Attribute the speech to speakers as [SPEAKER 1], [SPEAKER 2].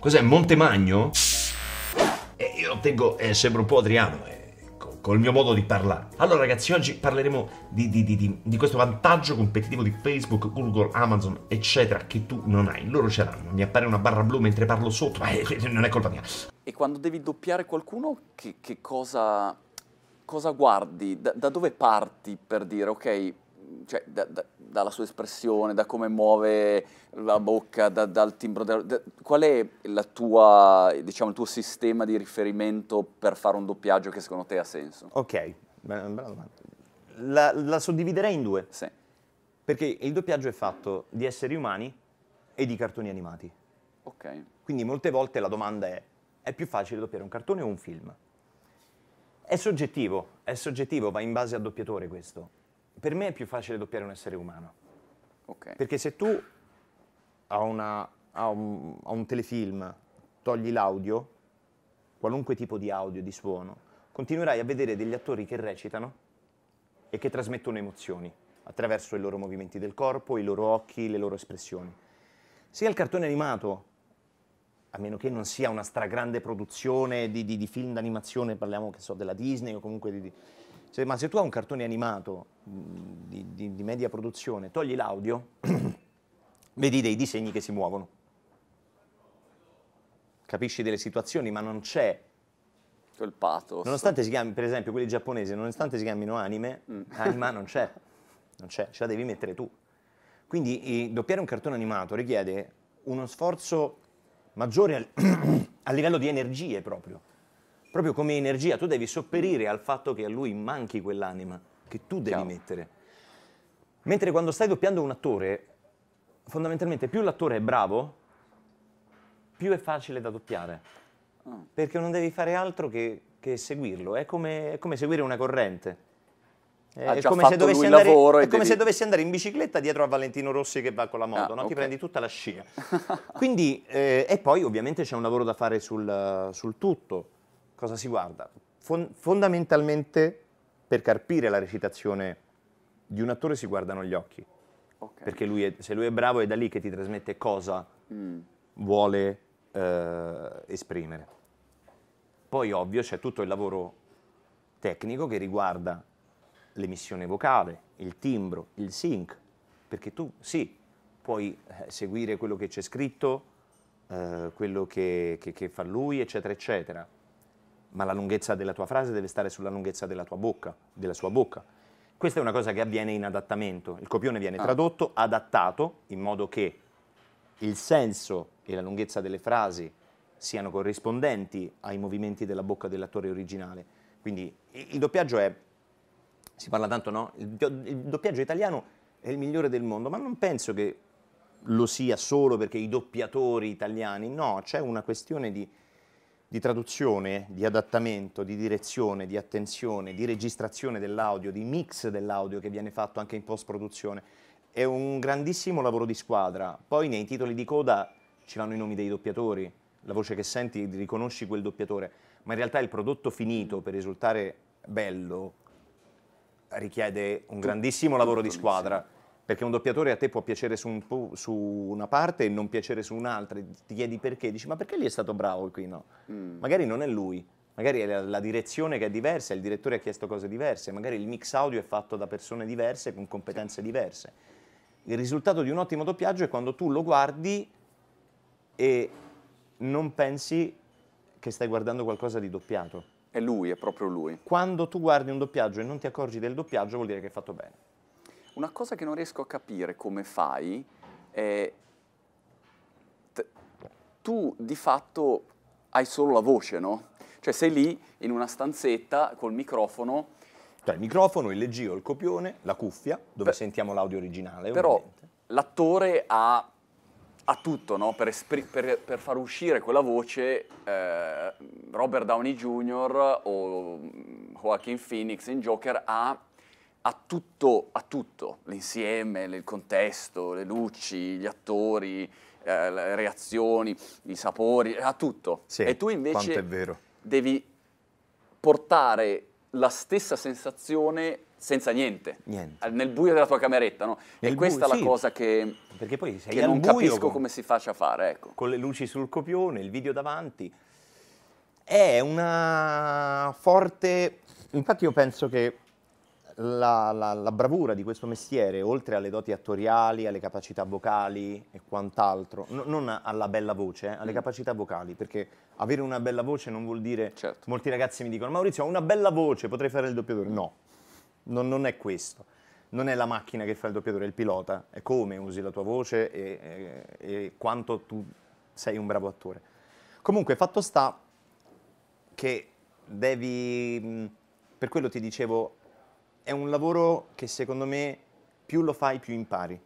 [SPEAKER 1] Cos'è Montemagno? E io tengo eh, sempre un po' Adriano, eh, co- col mio modo di parlare. Allora ragazzi, oggi parleremo di, di- di- di- questo vantaggio competitivo di Facebook, Google, Amazon, eccetera, che tu non hai. Loro ce l'hanno. Mi appare una barra blu mentre parlo sotto, ma eh, non è colpa mia.
[SPEAKER 2] E quando devi doppiare qualcuno, che, che cosa, cosa guardi? Da, da dove parti per dire, ok, cioè, da- da- dalla sua espressione, da come muove la bocca, da- dal timbro, del- da- qual è la tua, diciamo, il tuo sistema di riferimento per fare un doppiaggio che secondo te ha senso?
[SPEAKER 3] Ok, bella bella domanda. La, la suddividerei in due,
[SPEAKER 2] Sì,
[SPEAKER 3] perché il doppiaggio è fatto di esseri umani e di cartoni animati.
[SPEAKER 2] ok.
[SPEAKER 3] Quindi molte volte la domanda è, è più facile doppiare un cartone o un film? È soggettivo, è soggettivo, va in base al doppiatore questo. Per me è più facile doppiare un essere umano,
[SPEAKER 2] ok.
[SPEAKER 3] perché se tu a, una- a un, a un telefilm togli l'audio, qualunque tipo di audio, di suono, continuerai a vedere degli attori che recitano e che trasmettono emozioni attraverso i loro movimenti del corpo, i loro occhi, le loro espressioni. Sia il cartone animato, a meno che non sia una stragrande produzione di, di- di film d'animazione, parliamo che so della Disney o comunque di... di- se- ma se tu hai un cartone animato mh, di, di- di media produzione, togli l'audio, vedi dei disegni che si muovono. Capisci delle situazioni, ma non c'è
[SPEAKER 2] Quel pathos.
[SPEAKER 3] Nonostante si chiami, per esempio, quelli giapponesi, nonostante si chiamino anime, anima non c'è, non c'è, ce la devi mettere tu. Quindi i- doppiare un cartone animato richiede uno sforzo maggiore al- a livello di energie proprio. Proprio come energia, tu devi sopperire al fatto che a lui manchi quell'anima che tu devi
[SPEAKER 2] Chiaro.
[SPEAKER 3] mettere. Mentre quando stai doppiando un attore, fondamentalmente più l'attore è bravo, più è facile da doppiare perché non devi fare altro che, che seguirlo, è come, è come seguire una corrente. È, è come, se dovessi, andare, è come
[SPEAKER 2] devi-
[SPEAKER 3] se dovessi andare in bicicletta dietro a Valentino Rossi che va con la moto,
[SPEAKER 2] Ah,
[SPEAKER 3] no? ti
[SPEAKER 2] ok.
[SPEAKER 3] prendi tutta la scia. Quindi, eh, e poi ovviamente c'è un lavoro da fare sul, sul tutto. Cosa si guarda? Fon- fondamentalmente per carpire la recitazione di un attore si guardano gli occhi,
[SPEAKER 2] Ok.
[SPEAKER 3] perché lui è- se lui è bravo è da lì che ti trasmette cosa
[SPEAKER 2] Mm.
[SPEAKER 3] vuole eh, esprimere. Poi ovvio c'è tutto il lavoro tecnico che riguarda l'emissione vocale, il timbro, il sync, perché tu sì, puoi eh, seguire quello che c'è scritto, eh, quello che, che- che fa lui, eccetera, eccetera, ma la lunghezza della tua frase deve stare sulla lunghezza della tua bocca, della sua bocca. Questa è una cosa che avviene in adattamento. Il copione viene
[SPEAKER 2] Ah.
[SPEAKER 3] tradotto, adattato, in modo che il senso e la lunghezza delle frasi siano corrispondenti ai movimenti della bocca dell'attore originale. Quindi il doppiaggio è, si parla tanto, no? Il, il doppiaggio italiano è il migliore del mondo, ma non penso che lo sia solo perché i doppiatori italiani, no, c'è una questione di, di traduzione, di adattamento, di direzione, di attenzione, di registrazione dell'audio, di mix dell'audio che viene fatto anche in post-produzione. È un grandissimo lavoro di squadra. Poi nei titoli di coda ci vanno i nomi dei doppiatori, la voce che senti riconosci quel doppiatore, ma in realtà il prodotto finito per risultare bello richiede un grandissimo lavoro di squadra. Perché un doppiatore a te può piacere su, un su una parte e non piacere su un'altra. Ti chiedi perché, dici ma perché lì è stato bravo e qui no?
[SPEAKER 2] Mm.
[SPEAKER 3] Magari non è lui, magari è la, la direzione che è diversa, il direttore ha chiesto cose diverse, magari il mix audio è fatto da persone diverse con competenze diverse. Il risultato di un ottimo doppiaggio è quando tu lo guardi e non pensi che stai guardando qualcosa di doppiato.
[SPEAKER 2] È lui, è proprio lui.
[SPEAKER 3] Quando tu guardi un doppiaggio e non ti accorgi del doppiaggio vuol dire che è fatto bene.
[SPEAKER 2] Una cosa che non riesco a capire come fai è... tu di fatto hai solo la voce, no? Cioè sei lì in una stanzetta col microfono,
[SPEAKER 3] Cioè il microfono, il leggio, il copione, la cuffia, dove
[SPEAKER 2] Beh,
[SPEAKER 3] sentiamo l'audio originale.
[SPEAKER 2] però
[SPEAKER 3] ovviamente.
[SPEAKER 2] l'attore ha, ha tutto, no? Per, espri- per- per far uscire quella voce eh, Robert Downey Jr. o mm, Joaquin Phoenix in Joker ha, ha tutto, ha tutto, l'insieme, il contesto, le luci, gli attori, eh, le reazioni, i sapori, ha tutto.
[SPEAKER 3] Sì,
[SPEAKER 2] e tu invece devi portare la stessa sensazione senza niente,
[SPEAKER 3] Niente.
[SPEAKER 2] Nel buio della tua cameretta, no? E
[SPEAKER 3] Nel
[SPEAKER 2] questa
[SPEAKER 3] buio,
[SPEAKER 2] è la
[SPEAKER 3] sì.
[SPEAKER 2] cosa che,
[SPEAKER 3] Perché poi sei
[SPEAKER 2] che non
[SPEAKER 3] buio
[SPEAKER 2] capisco
[SPEAKER 3] con-
[SPEAKER 2] come si faccia a fare, ecco.
[SPEAKER 3] con le luci sul copione, il video davanti. È una forte... Infatti io penso che la, la- la bravura di questo mestiere, oltre alle doti attoriali, alle capacità vocali e quant'altro, no- non alla bella voce, eh, alle
[SPEAKER 2] Mm.
[SPEAKER 3] capacità vocali, perché avere una bella voce non vuol dire...
[SPEAKER 2] Certo.
[SPEAKER 3] Molti ragazzi mi dicono, Maurizio, ho una bella voce, potrei fare il doppiatore. No, non, non è questo. Non è la macchina che fa il doppiatore, è il pilota, è come usi la tua voce e, e- e quanto tu sei un bravo attore. Comunque, fatto sta che devi, per quello ti dicevo, è un lavoro che secondo me più lo fai più impari.